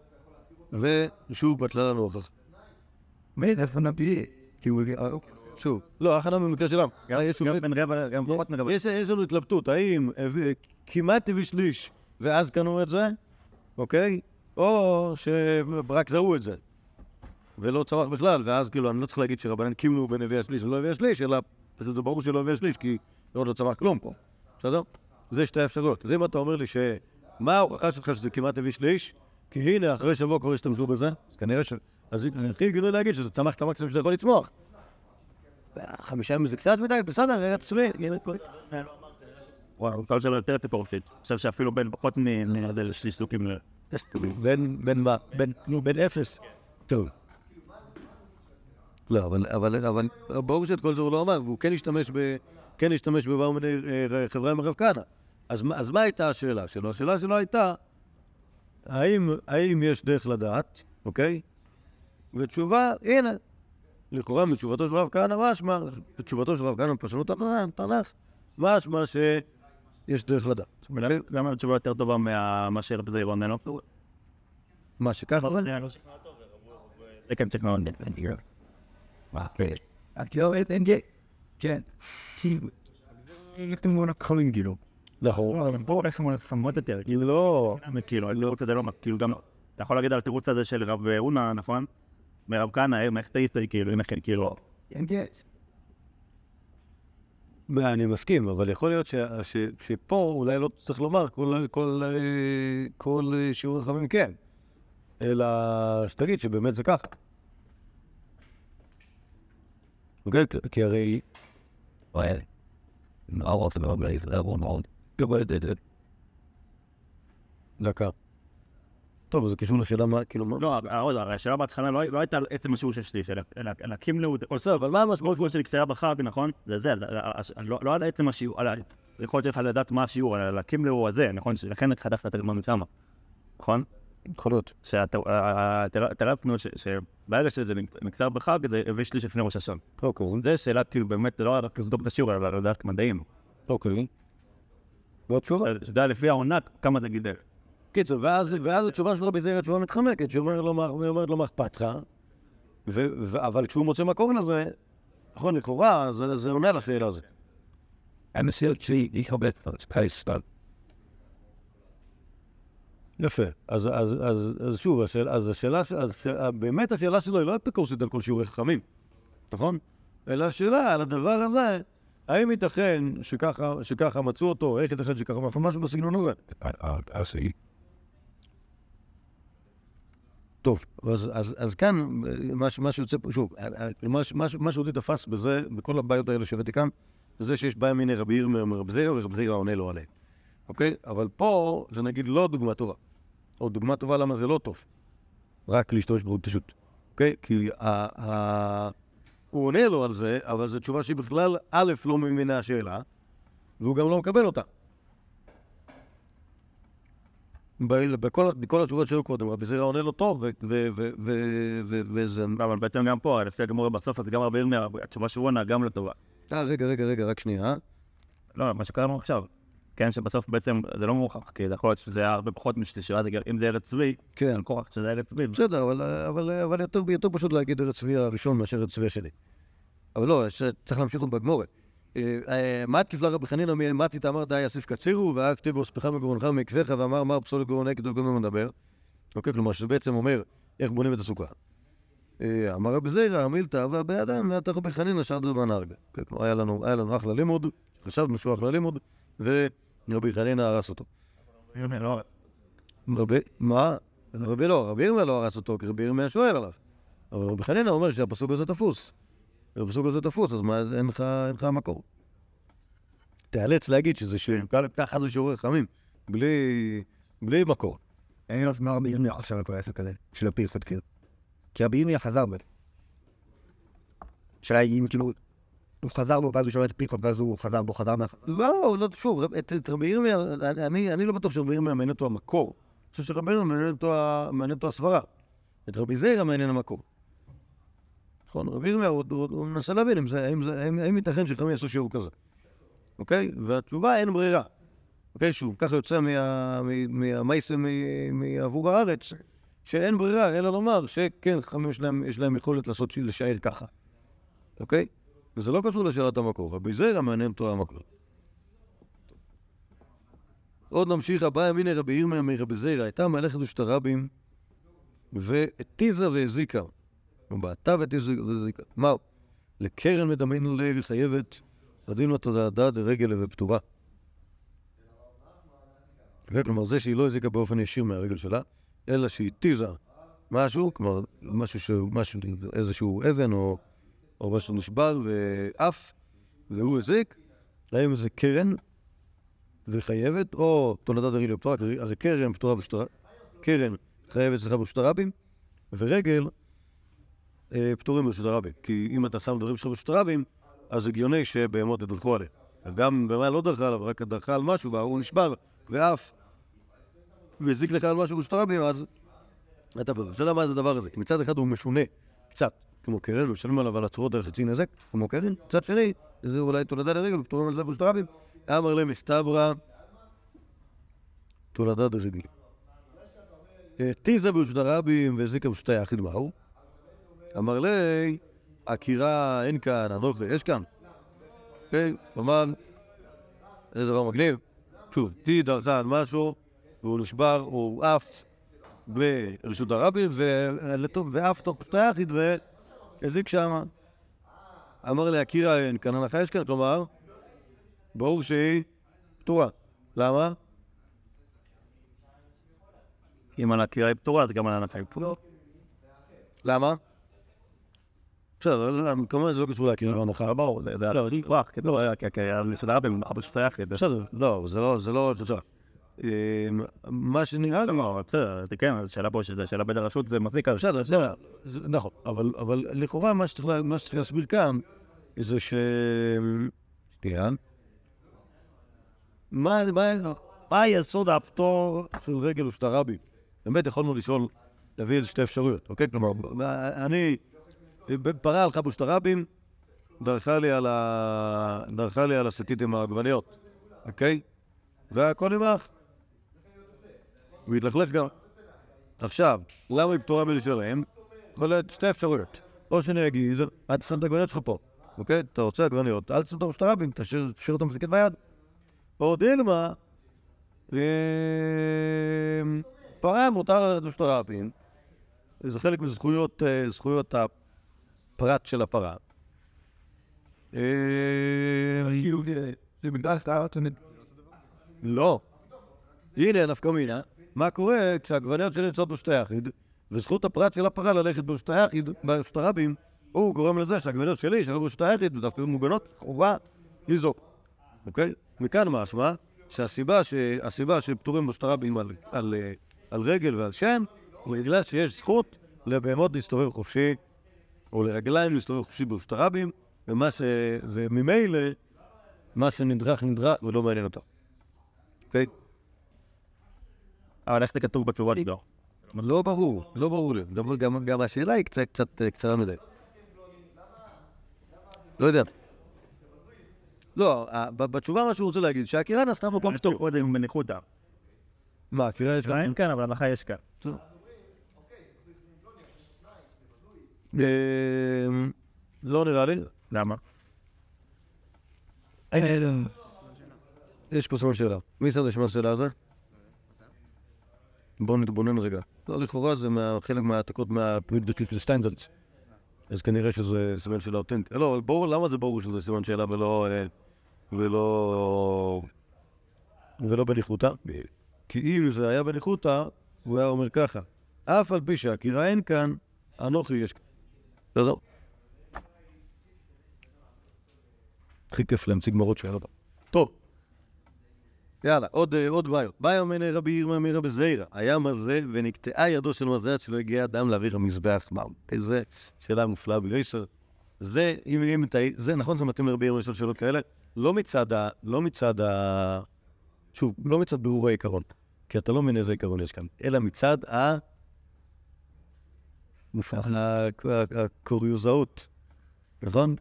[SPEAKER 1] ושוב בטלה לנו הוכחה.
[SPEAKER 5] Uh,
[SPEAKER 1] שוב, לא, הכנה במקרה שלנו. יש
[SPEAKER 4] גם רבע, גם פחות מרבע.
[SPEAKER 1] יש לנו התלבטות, האם כמעט הביא שליש ואז קנו את זה, אוקיי? או שרק זהו את זה, ולא צמח בכלל, ואז כאילו, אני לא צריך להגיד שרבנן קימלו בין הביאה שליש ולא הביאה שליש, אלא זה ברור שלא הביאה שליש, כי עוד לא צמח כלום פה, בסדר? זה שתי האפשרויות. אז אם אתה אומר לי ש... מה ההוכחה שלך שזה כמעט הביא שליש? כי הנה, אחרי שבוע כבר השתמשו בזה, אז כנראה ש... אז הכי גדול להגיד שזה צמח את המקסימום שאתה יכול לצמוח. חמישה ימים זה קצת מדי, בסדר, כל...
[SPEAKER 4] וואו, הוא קהל שלו יותר טיפורפית. אני חושב שאפילו בין פחות מנראה לשליש סלוקים ל...
[SPEAKER 1] בין, מה? בין, אפס. טוב. לא, אבל, ברור שאת כל זה הוא לא אמר, והוא כן השתמש ב... כן השתמש בבאו מיני אה, חברה עם הרב כהנא. אז, מה- מה הייתה השאלה שלו? השאלה שלו הייתה, האם, יש דרך לדעת, אוקיי? ותשובה, הנה, לכאורה מתשובתו של הרב כהנא משמע, בתשובתו של הרב כהנא בפרשנות התנ"ך, משמע שיש דרך לדעת.
[SPEAKER 4] למה התשובה יותר טובה ממה שרבי זעיר עונה לו?
[SPEAKER 1] מה שככה זה?
[SPEAKER 4] זה כן.
[SPEAKER 5] If they want to calling you.
[SPEAKER 1] נכון.
[SPEAKER 4] לא, אבל פה הולך לנו חמוד יותר. כאילו,
[SPEAKER 1] לא,
[SPEAKER 4] כאילו, התירוץ הזה לא, כאילו גם, אתה יכול להגיד על התירוץ הזה של רב אונה, נכון? מרב כהנא, אה, איך טעית, כאילו, אם כן, כאילו.
[SPEAKER 1] אני מסכים, אבל יכול להיות ש, ש, שפה אולי לא צריך לומר כל, כל, כל שיעור רחמים כן, אלא שתגיד שבאמת זה ככה. אוקיי? כי הרי...
[SPEAKER 3] Did it.
[SPEAKER 1] דקה. טוב, זה קשור לשאלה מה, כאילו, מה...
[SPEAKER 4] לא, הרי השאלה בהתחלה לא לא הייתה עצם השיעור של שליש, אלא- קימלו,
[SPEAKER 1] בסדר, אבל מה המשמעות?
[SPEAKER 4] של קצרה בחג, נכון? זה זה, לא לא על עצם השיעור, על היכולת שלך לדעת מה השיעור, על הקימלו הזה, נכון? לכן חטפת את הגמר משם, נכון?
[SPEAKER 1] יכול להיות.
[SPEAKER 4] שהתרפנו שברגע שזה נקצר בחג, זה הביא שליש לפני ראש השון.
[SPEAKER 1] אוקיי,
[SPEAKER 4] זה שאלה כאילו באמת, לא רק לבדוק את השיעור, אלא לדעת מדעים.
[SPEAKER 1] אוקיי. ועוד תשובה.
[SPEAKER 4] אתה יודע לפי העונה כמה זה גידל.
[SPEAKER 1] קיצור, ואז, ואז התשובה של רבי זעיר התשובה מתחמקת, שאומרת לו, מה- היא אומרת לו, מה אכפת לך? ו- ו- אבל כשהוא מוצא מקור לזה, נכון, לכאורה, זה, זה עונה לשאלה הזאת.
[SPEAKER 5] Come back. It's pace. But
[SPEAKER 1] יפה. אז, אז, אז, אז שוב, השאל, אז השאלה, אז באמת השאלה שלו היא לא אפיקורסית על כל שיעורי חכמים, נכון? אלא השאלה על הדבר הזה, האם ייתכן שככה, שככה מצאו אותו, איך ייתכן שככה, משהו בסגנון הזה. טוב, אז, אז, אז כאן, מה, ש- מה שיוצא פה, שוב, מה, ש- מה, ש- מה שאותי תפס בזה, בכל הבעיות האלה שהבאתי כאן, זה שיש בעיה מיני רבי עיר מרב זירא, ורב זירא עונה לו עליהם, אוקיי? אבל פה זה נגיד לא דוגמה טובה. או דוגמה טובה למה זה לא טוב. רק להשתמש ברוטשות, אוקיי? כי ה, ה, הוא עונה לו על זה, אבל זו תשובה שהיא בכלל, א', לא מבינה השאלה, והוא גם לא מקבל אותה. ב- בכל בכל התשובות שהיו קודם, רבי זירא עונה לו טוב, וזה...
[SPEAKER 4] אבל בעצם גם פה, לפי הגמור בסוף, אז גם ירמיה, התשובה שהוא עונה גם לטובה.
[SPEAKER 1] אה, רגע, רגע, רגע, רק שנייה.
[SPEAKER 4] לא, מה שקראנו עכשיו. כן, שבסוף בעצם זה לא מוכח, כי זה יכול להיות שזה היה הרבה פחות משלישי, ואז אם זה ארץ צבי,
[SPEAKER 1] כן.
[SPEAKER 4] אין כוח שזה ארץ צבי.
[SPEAKER 1] בסדר, אבל, אבל, אבל יותר, יותר פשוט להגיד ארץ צבי הראשון מאשר ארץ צבי השני. אבל לא, צריך להמשיך עוד בגמורת. אה, אה, מה תכפלה רבי חנינא ממצית אמר די אסיף קצירו, ואהב כתיבו ספיחה מגרונך ומקפך, ואמר מר פסול גרון עקד וגרון מדבר. אוקיי, כלומר שזה בעצם אומר איך בונים את הסוכה. אה, אמר רבי זיירא, מילתא והבאדם, ואתה רבי חנינא שד רבן ארגה. אוקיי, כלומר היה לנו, אחלה לימוד, חשבנו שהוא אחלה לימוד, ורבי חנינא הרס אותו.
[SPEAKER 4] לא,
[SPEAKER 1] רבי, מה? רבי לא, רבי ירמיה לא הרס אותו, כי רבי ירמיה שואל עליו. אבל רבי חנינא אומר שהפסוק הזה תפוס. הפסוק הזה תפוס, אז מה, אין לך, אין לך מקור. תיאלץ להגיד שזה שיעור, ככה זה שיעורי חכמים, בלי, בלי מקור.
[SPEAKER 5] אין לו מה רבי ירמיה עכשיו על כל העסק הזה, של הפירסת קיר. כי רבי ירמיה חזר בו. השאלה היא אם כאילו, הוא חזר בו, ואז הוא שומע את פירסות, ואז הוא חזר בו, חזר מהחזר.
[SPEAKER 1] לא, לא, שוב, את, רבי ירמיה, אני, אני לא בטוח שרבי ירמיה מעניין אותו המקור. אני חושב שרבי ירמיה מעניין אותו, הסברה. את רבי זיירא מעניין המקור. נכון, רבי ירמיה, הוא, מנסה להבין אם ייתכן שחכמים יעשו שיעור כזה. אוקיי? והתשובה, אין ברירה. אוקיי, שוב, ככה יוצא מה- מ- מהמייסם מ- מעבור הארץ, שאין ברירה, אלא לומר שכן, חכמים יש להם, יכולת לעשות, לשער ככה. אוקיי? וזה לא קשור לשאלת המקור, רבי זיירא מעניין אותו המקור. עוד נמשיך, הבא ימיני רבי ירמיה מרבי זיירא, הייתה מלאכת ושתרבים, והתיזה והזיקה. ובעטה והתיזה והזיקה. מהו? לקרן מדמיין לב חייבת, הדין לתודעה דרגל ופטורה. כלומר, זה שהיא לא הזיקה באופן ישיר מהרגל שלה, אלא שהיא התיזה משהו, כלומר, משהו שהוא, משהו, איזשהו אבן או, או משהו נשבר ועף, והוא הזיק, האם זה קרן וחייבת, או תולדת הרגל ופטורה, הרי קרן פטורה ושטרה, קרן חייבת ברשות הרבים, ורגל פטורים ברשות הרבים. כי אם אתה שם דברים שלך ברשות הרבים, אז הגיוני שבהמות ידרכו עליהם. וגם במה לא דרכה עליו, רק דרכה על משהו, והוא נשבר ועף, והזיק לך על משהו ברשות הרבים, אז אתה בזה. השאלה מה זה הדבר הזה. מצד אחד הוא משונה קצת, כמו קרן, משלמים עליו על הצורות על חצי נזק, כמו קרן. מצד שני, זה אולי תולדה לרגל, ופטורים על זה ברשות הרבים. אמר להם מסתברא תולדה דרגל. תיזה ברשות הרבים והזיקה ברשות היחיד מהו? אמר לי, עקירה אין כאן, אנוכי יש כאן. אוקיי, כלומר, זה דבר מגניב. שוב, תי דרכה על משהו, והוא נשבר, הוא עף ברשות הרבים, ולטוב- ועף תוך היחיד והזיק שמה. אמר לי, עקירה אין כאן, הנחה יש כאן, כלומר, ברור שהיא פטורה. למה?
[SPEAKER 4] אם על הקירה היא פטורה, אז גם על הענפים פטורה.
[SPEAKER 1] למה? בסדר, לא, לא, כמובן זה לא קשור להכיר הנחה.
[SPEAKER 4] ברור, זה זה לא, כן, לא, כי- כי על הרבים, אבא שלך היה יחיד.
[SPEAKER 1] בסדר, לא, זה לא, זה לא, זה אמ, מה שנראה לי,
[SPEAKER 4] לא, בסדר, כן, זו שאלה פה, שזה שאלה בין הרשות, זה מחזיק
[SPEAKER 1] בסדר, בסדר, נכון, אבל, אבל לכאורה מה שצריך, להסביר כאן, זה ש... שנייה. מה, מה, מה יסוד הפטור של רגל ושטר רבי? באמת יכולנו לשאול, להביא איזה שתי אפשרויות, אוקיי? כלומר, אני, פרה הלכה בשטר רבים, דרכה לי על השקית עם העגבניות, אוקיי? והכל נמרח. הוא התלכלך גם. עכשיו, למה היא פטורה מלשלם? יכול להיות שתי אפשרויות. או שאני אגיד, אל תשם את העגבניות שלך פה, אוקיי? אתה רוצה עגבניות, אל תשים אותם בשטר רבים, תשאיר אותם בשקית ביד. או דילמה, אמ, פרה מותר ללכת בשטר רבים, זה חלק מזכויות אה, זכויות הפרט של הפרה. אה,
[SPEAKER 5] כאילו, זה- זה בגלל שאתה
[SPEAKER 1] לא. הנה נפקא מינה, מה קורה כשהעגבניות שלי נמצאות בשתי יחיד, וזכות הפרט של הפרה ללכת ברשות היחיד, ברשות הרבים, הוא גורם לזה שהעגבניות שלי, שהיו ברשות היחיד, ודווקא מוגנות, לכאורה, לזעוק. אוקיי? מכאן משמע שהסיבה, ש... הסיבה שפטורים הרבים על, על, אה, על רגל ועל שן, הוא בגלל שיש זכות לבהמות להסתובב חופשי, או לרגליים להסתובב חופשי ברשות הרבים, ומה ש... וממילא, מה שנדרך נדרך ולא מעניין אותם. אוקיי?
[SPEAKER 4] אבל איך זה כתוב בתשובה שלו?
[SPEAKER 1] לא ברור, לא ברור לי. גם- גם- גם השאלה היא קצת- קצת אה, קצרה מדי. לא יודע. לא, אה, ב- בתשובה מה שהוא רוצה להגיד, שהעקירה נעשתה במקום
[SPEAKER 4] אני
[SPEAKER 1] טוב.
[SPEAKER 4] קודם בניחותא.
[SPEAKER 1] מה, עקירה יש
[SPEAKER 4] כן, כן, אבל הנחה יש כאן.
[SPEAKER 1] אה, לא נראה לי.
[SPEAKER 4] למה?
[SPEAKER 1] יש פה סימן שאלה. מי שם את הסימן שאלה הזה? בואו נתבונן רגע. לא, לכאורה זה חלק מהעתקות מהפעילות של שטיינזלץ. אז כנראה שזה סימן שאלה אותנטי. לא, ברור, למה זה ברור שזה סימן שאלה ולא... אה, ולא... ולא בניחותא? כי אם זה היה בניחותא, הוא היה אומר ככה: אף על פי שהקירה אין כאן, אנוכי יש כאן. בסדר? הכי כיף להמציא גמרות שאלה. טוב. יאללה, עוד, אה, עוד בעיות. בעיה מנה רבי ירמיה מרבי זעירא, היה מזה ונקטעה ידו של מזה עד שלא הגיע אדם להעביר המזבח מהו. זה שאלה מופלאה בישר. זה, אם, אם אתה, זה נכון, זה מתאים לרבי ירמיה לשאול שאלות כאלה, לא מצד ה... לא מצד ה... שוב, לא מצד בירור העיקרון, כי אתה לא מבין איזה עיקרון יש כאן, אלא מצד ה... הקוריוזאות, נכון?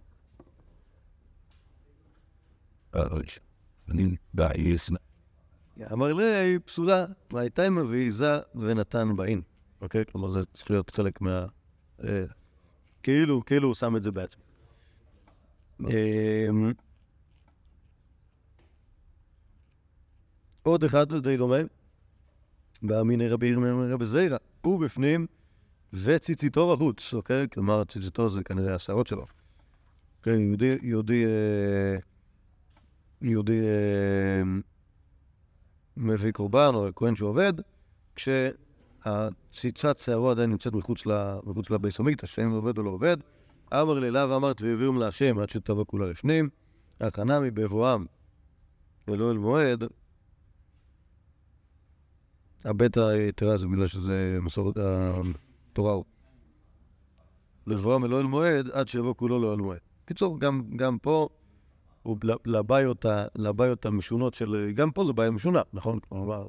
[SPEAKER 1] אמר לי, פסולה, והייתה מביא עיזה ונתן בעין. אוקיי? כלומר, זה צריך להיות חלק מה... אה, כאילו, כאילו הוא שם את זה בעצמו. אמ, עוד אחד די דומה, באמיני רבי ירמיה רבי זעירא, הוא בפנים וציציתו בחוץ, אוקיי? כלומר, ציציתו זה כנראה השערות שלו. כן, יהודי, יהודי, אה, יהודי אה, מביא קורבן או כהן שעובד, כשהציצת שערו עדיין נמצאת מחוץ, מחוץ לבייס המקדש, האם עובד או לא עובד. אמר לי לאו אמרת והביאום להשם עד שתבוא כולה לפנים, הכנה מבבואם ולא אל מועד. הבית היתרה זה בגלל שזה מסורת התורה הוא. ולא אל מועד עד שיבוא כולו לא אל מועד. קיצור, גם, גם פה הוא לבעיות, לבעיות המשונות של... גם פה זו בעיה משונה, נכון? כלומר,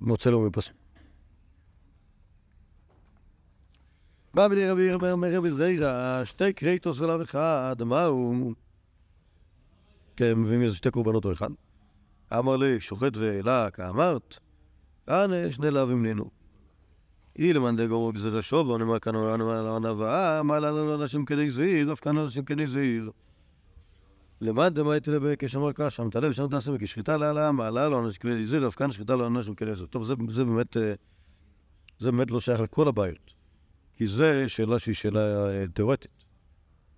[SPEAKER 1] מוצא לו מפסוק. בא בלי רבי ירמיה אומר רבי זעירא, שתי קרייטוס ולאו אחד, מה הוא? כן, מביאים איזה שתי קורבנות או אחד. אמר לי, שוחט ואלה, כאמרת, אנא שני לאווים נינו. אילמן דגומו גזירה שובו, נאמר כאן הנבאה, מה לנו אנשים כדי זעיר, אף כאן אנשים כדי זעיר. למד דמייתי לבי כשמר קשה, מתעלה ושם תעשה וכשחיטה לעלה, מעלה לו אנשים כדי זעיר, אף כאן שחיטה לו אנשים כדי זעיר. טוב, זה, באמת, אה, זה באמת לא שייך לכל הבעיות. כי זה שאלה שהיא שאלה אה, תיאורטית.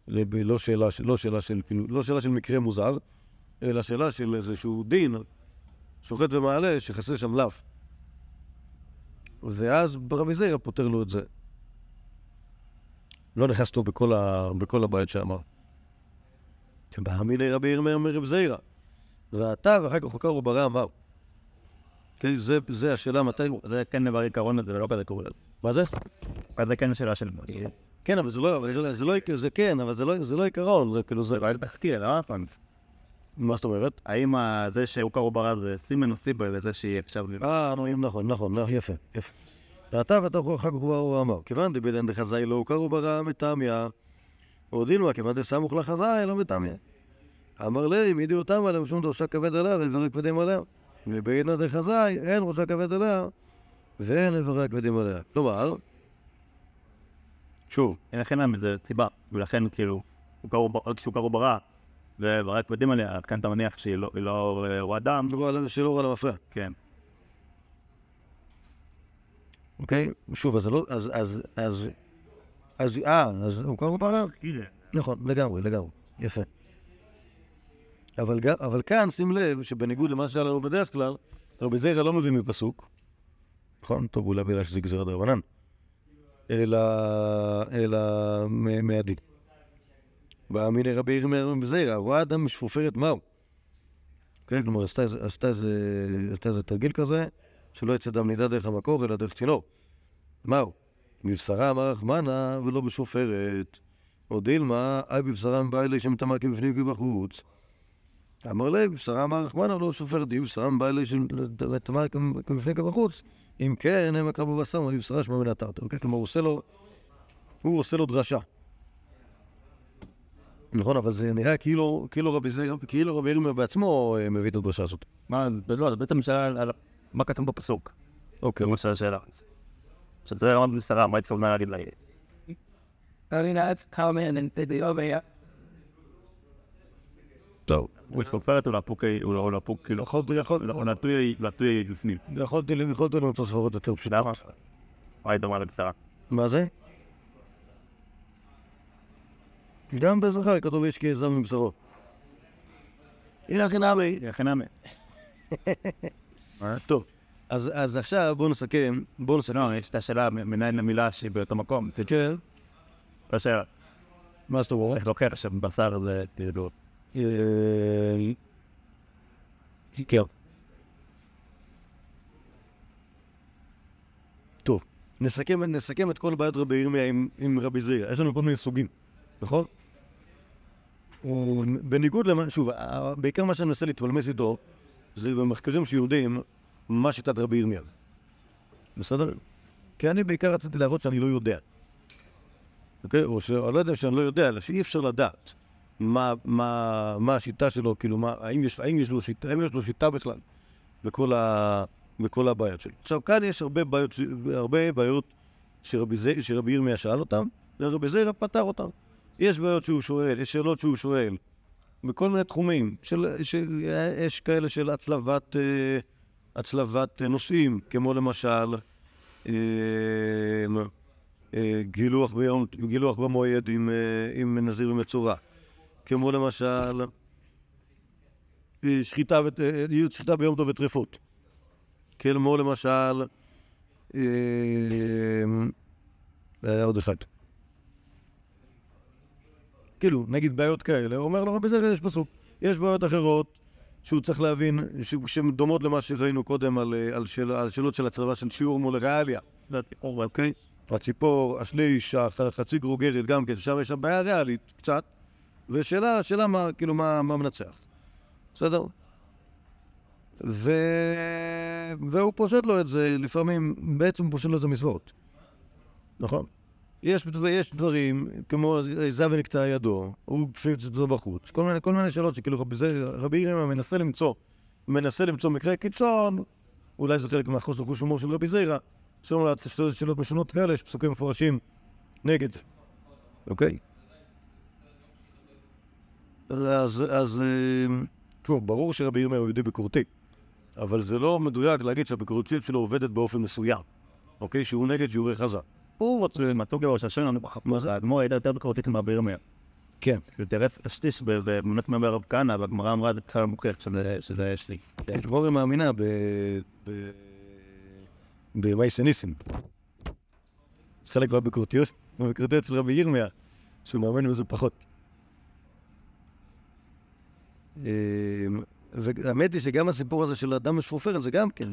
[SPEAKER 1] לא לא כאילו, לא שאלה של מקרה מוזר, אלא שאלה של איזשהו דין, שוחט ומעלה, שחסר שם לאו. ואז רבי זעירא פותר לו את זה. לא נכנס טוב בכל, ה... בכל הבעיות שאמר. בהאמיני רבי ירמיה אומר רבי זעירא. ראתה ואחר כך חוקר וברא אמר. כן, זה, זה השאלה מתי.
[SPEAKER 4] זה כן דבר עיקרון הזה, ולא כזה קורה.
[SPEAKER 1] מה זה?
[SPEAKER 4] זה כן שאלה של...
[SPEAKER 1] כן, אבל זה לא, אבל זה, לא- זה לא, זה כן, אבל זה לא, זה לא עיקרון, זה כאילו זה...
[SPEAKER 4] לא היה תחקיר, לא?
[SPEAKER 1] מה זאת אומרת?
[SPEAKER 4] האם זה שהוא קראו ברא זה סימן או סיבל לזה שהיא עכשיו...
[SPEAKER 1] אה, נכון, נכון, נכון, יפה, יפה. ואתה ואתה אחר כך הוא אמר, כיוון דבדן דחזאי לא הוכרו ברא מטמיה, הודילו כיוון דסמוך לחזאי לא מטמיה. אמר לי, אם ידיעו אותם עליהם שום דרשה כבד עליה ודברי כבדים עליה. ובעידנא דחזאי אין ראשה כבד עליה ואין איברי כבדים עליה. כלומר, שוב,
[SPEAKER 4] לכן למה זה סיבה, ולכן כאילו, כשהוא קראו ברא, ורק יודעים עליה, כאן אתה מניח שהיא לא- לא הוא אדם,
[SPEAKER 1] מדובר על שלא רע למפרע.
[SPEAKER 4] כן.
[SPEAKER 1] אוקיי? שוב, אז לא, אז, אז, אז, אז, אה, אז הוא קראו ברא? נכון, לגמרי, לגמרי. יפה. אבל, אבל כאן שים לב שבניגוד למה שהיה לנו בדרך כלל, רבי זיירא לא מביא מפסוק, נכון? טוב, אולי בגלל שזה גזירת דרבנן, אלא, אלא מ- מהדין. באמיני רבי רבי זיירא, רואה אדם משפופרת מהו. כן, כלומר, עשתה איזה- תרגיל כזה, שלא יצא דם נידה דרך המקור, אלא דרך צינור. מהו? מבשרה אמר רחמנה ולא בשופרת. או דילמה, אי בבשרה מבעי לי שמטמא כבפנים כבחוץ. אמר ליה, בשרה אמר רחמנא לא סופר די, בשרה בא אלי ותאמר כמפני כבחוץ. אם כן, הם הקרבו בשר, אמר לי בשרה שמע מן התרתי. אוקיי? כלומר, הוא עושה לו דרשה. נכון, אבל זה נראה כאילו, כאילו רבי זרע, כאילו רבי ירמיה בעצמו אה, מביא את הדרשה הזאת.
[SPEAKER 4] מה, לא, זה בעצם שאלה על מה כתוב בפסוק.
[SPEAKER 1] אוקיי.
[SPEAKER 4] זה מה השאלה. עכשיו זה רמת בשרה, מה התכוונה להגיד לה?
[SPEAKER 1] טוב.
[SPEAKER 4] הוא התכופרת או לאפוק, או לאפוק, כאילו,
[SPEAKER 1] יכולתי, יכולתי,
[SPEAKER 4] או לטוי לטוי בפנים.
[SPEAKER 1] יכולתי, יכולתי למצוא ספרות יותר פשוטות.
[SPEAKER 4] למה? מה היא דומה לבשרה?
[SPEAKER 1] מה זה? גם בזכר כתוב איש כעזב מבשרו. הנה הכי נמי.
[SPEAKER 4] הכי נמי.
[SPEAKER 1] טוב, אז, אז עכשיו בואו נסכם, בואו נסכם.
[SPEAKER 4] לא, יש את השאלה מנין המילה שהיא באותו מקום.
[SPEAKER 1] כן,
[SPEAKER 4] לא שאלה.
[SPEAKER 1] מה זאת אומרת?
[SPEAKER 4] איך לוקח עכשיו בשר זה כאילו...
[SPEAKER 1] אה, כן. טוב, נסכם, נסכם את כל בעיות רבי ירמיה עם, עם רבי זריה. יש לנו כל מיני סוגים, נכון? הוא- בניגוד למה, שוב, בעיקר מה שאני מנסה להתפלמס איתו, זה במחקרים שיודעים מה שיטת רבי ירמיה. בסדר? כי אני בעיקר רציתי להראות שאני לא יודע. אוקיי? או שאני לא יודע שאני לא יודע, אלא שאי אפשר לדעת. מה, מה, מה השיטה שלו, כאילו, מה, האם, יש, האם, יש לו שיטה, האם יש לו שיטה בכלל בכל, ה, בכל הבעיות שלו. עכשיו, כאן יש הרבה בעיות, הרבה בעיות שרבי, שרבי ירמיה שאל אותם, ורבי זיירה פתר אותם. יש בעיות שהוא שואל, יש שאלות שהוא שואל, בכל מיני תחומים. של, של, יש כאלה של הצלבת, אה, הצלבת נושאים, כמו למשל, אה, אה, גילוח, ביום, גילוח במועד עם, עם נזיר ומצורע. כמו למשל שחיטה, שחיטה ביום טוב וטרפות. כמו למשל, היה עוד אחד. כאילו, נגיד בעיות כאלה, הוא אומר לו, רבי זרע יש פסוק. יש בעיות אחרות שהוא צריך להבין, שהן דומות למה שראינו קודם על, אה, על, שאל, על שאלות של הצלבה של שיעור מול ריאליה. אוקיי? הציפור, השליש, הח- החצי גרוגרת גם כן, שם יש שם בעיה ריאלית, קצת. ושאלה, שאלה מה, כאילו, מה, מה מנצח. בסדר? ו... והוא פושט לו את זה, לפעמים, בעצם הוא פושט לו את זה מסברות. נכון? יש, יש דברים, כמו זב ונקטע ידו, הוא פשוט זה בחוץ. כל מיני, כל מיני שאלות שכאילו רבי, רבי ירמיה מנסה למצוא, מנסה למצוא מקרה קיצון, אולי זה חלק מהחוסר חוש הומור של רבי זיירה, שאומר לה, שאלות שאלות משונות כאלה, יש פסוקים מפורשים נגד זה. אוקיי? אז, אז שוב, ברור שרבי ירמיה הוא יהודי ביקורתי, אבל זה לא מדויק להגיד שהביקורתיות שלו עובדת באופן מסוים, אוקיי? שהוא נגד שיעורי חז"ל.
[SPEAKER 4] מצאו גבר שהשם לנו בחפוש, האדמו"ר הייתה יותר ביקורתית מרבי ירמיה.
[SPEAKER 1] כן.
[SPEAKER 4] יותר השטיש באמת אומר רב כהנא, והגמרא אמרה זה כלל מוכיח שזה שזה יש לי.
[SPEAKER 1] גמורה מאמינה ב... ב... במייסה ניסים. זה חלק מהביקורתיות, מהביקורתיות של רבי ירמיה, שהוא מאמין בזה פחות. אמ, והאמת היא שגם הסיפור הזה של אדם משפופר, זה גם כן,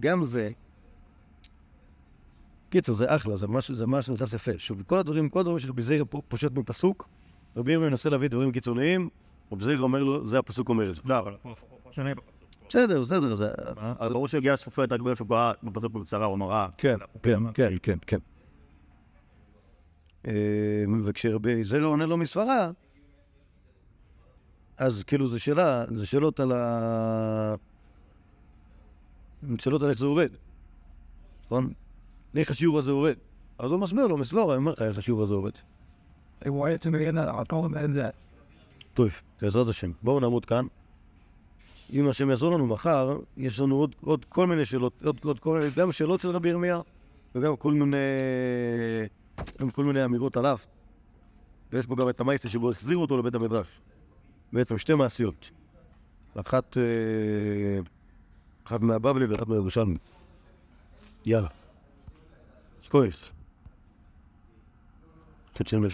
[SPEAKER 1] גם זה... קיצר, זה אחלה, זה משהו, זה משהו נכנס יפה. שוב, כל הדברים, כל הדברים שרבי פה- פושט מפסוק, רבי ירמיה מנסה להביא דברים קיצוניים, רבי זיירה אומר לו, זה הפסוק אומר את זה.
[SPEAKER 4] לא, אבל...
[SPEAKER 1] בסדר, בסדר, זה...
[SPEAKER 4] אז ברור שהגיע לשפופרת רק בגלל שהוא קרא בפסוק בקצרה, הוא אמר, אה,
[SPEAKER 1] כן, כן, כן, כן, כן. אה, וכשרבי זרע עונה לו מסברה, אז כאילו זו שאלה, זה שאלות על ה... שאלות על איך זה עובד, נכון? איך השיעור הזה עובד. אז הוא מסביר לו מסברה, אני אומר לך איך השיעור הזה עובד. טוב, בעזרת השם. בואו נעמוד כאן. אם השם יעזור לנו מחר, יש לנו עוד, עוד כל מיני שאלות, עוד, עוד כל מיני, גם שאלות של רבי ירמיה, וגם כל מיני, גם כל מיני אמירות עליו. ויש פה גם את המייסה שבו החזירו אותו לבית המדרש. בעצם שתי מעשיות. אחת, אה, אחת מהבבלי ואחת מהירושלמי. יאללה. Pois. Continua mesmo.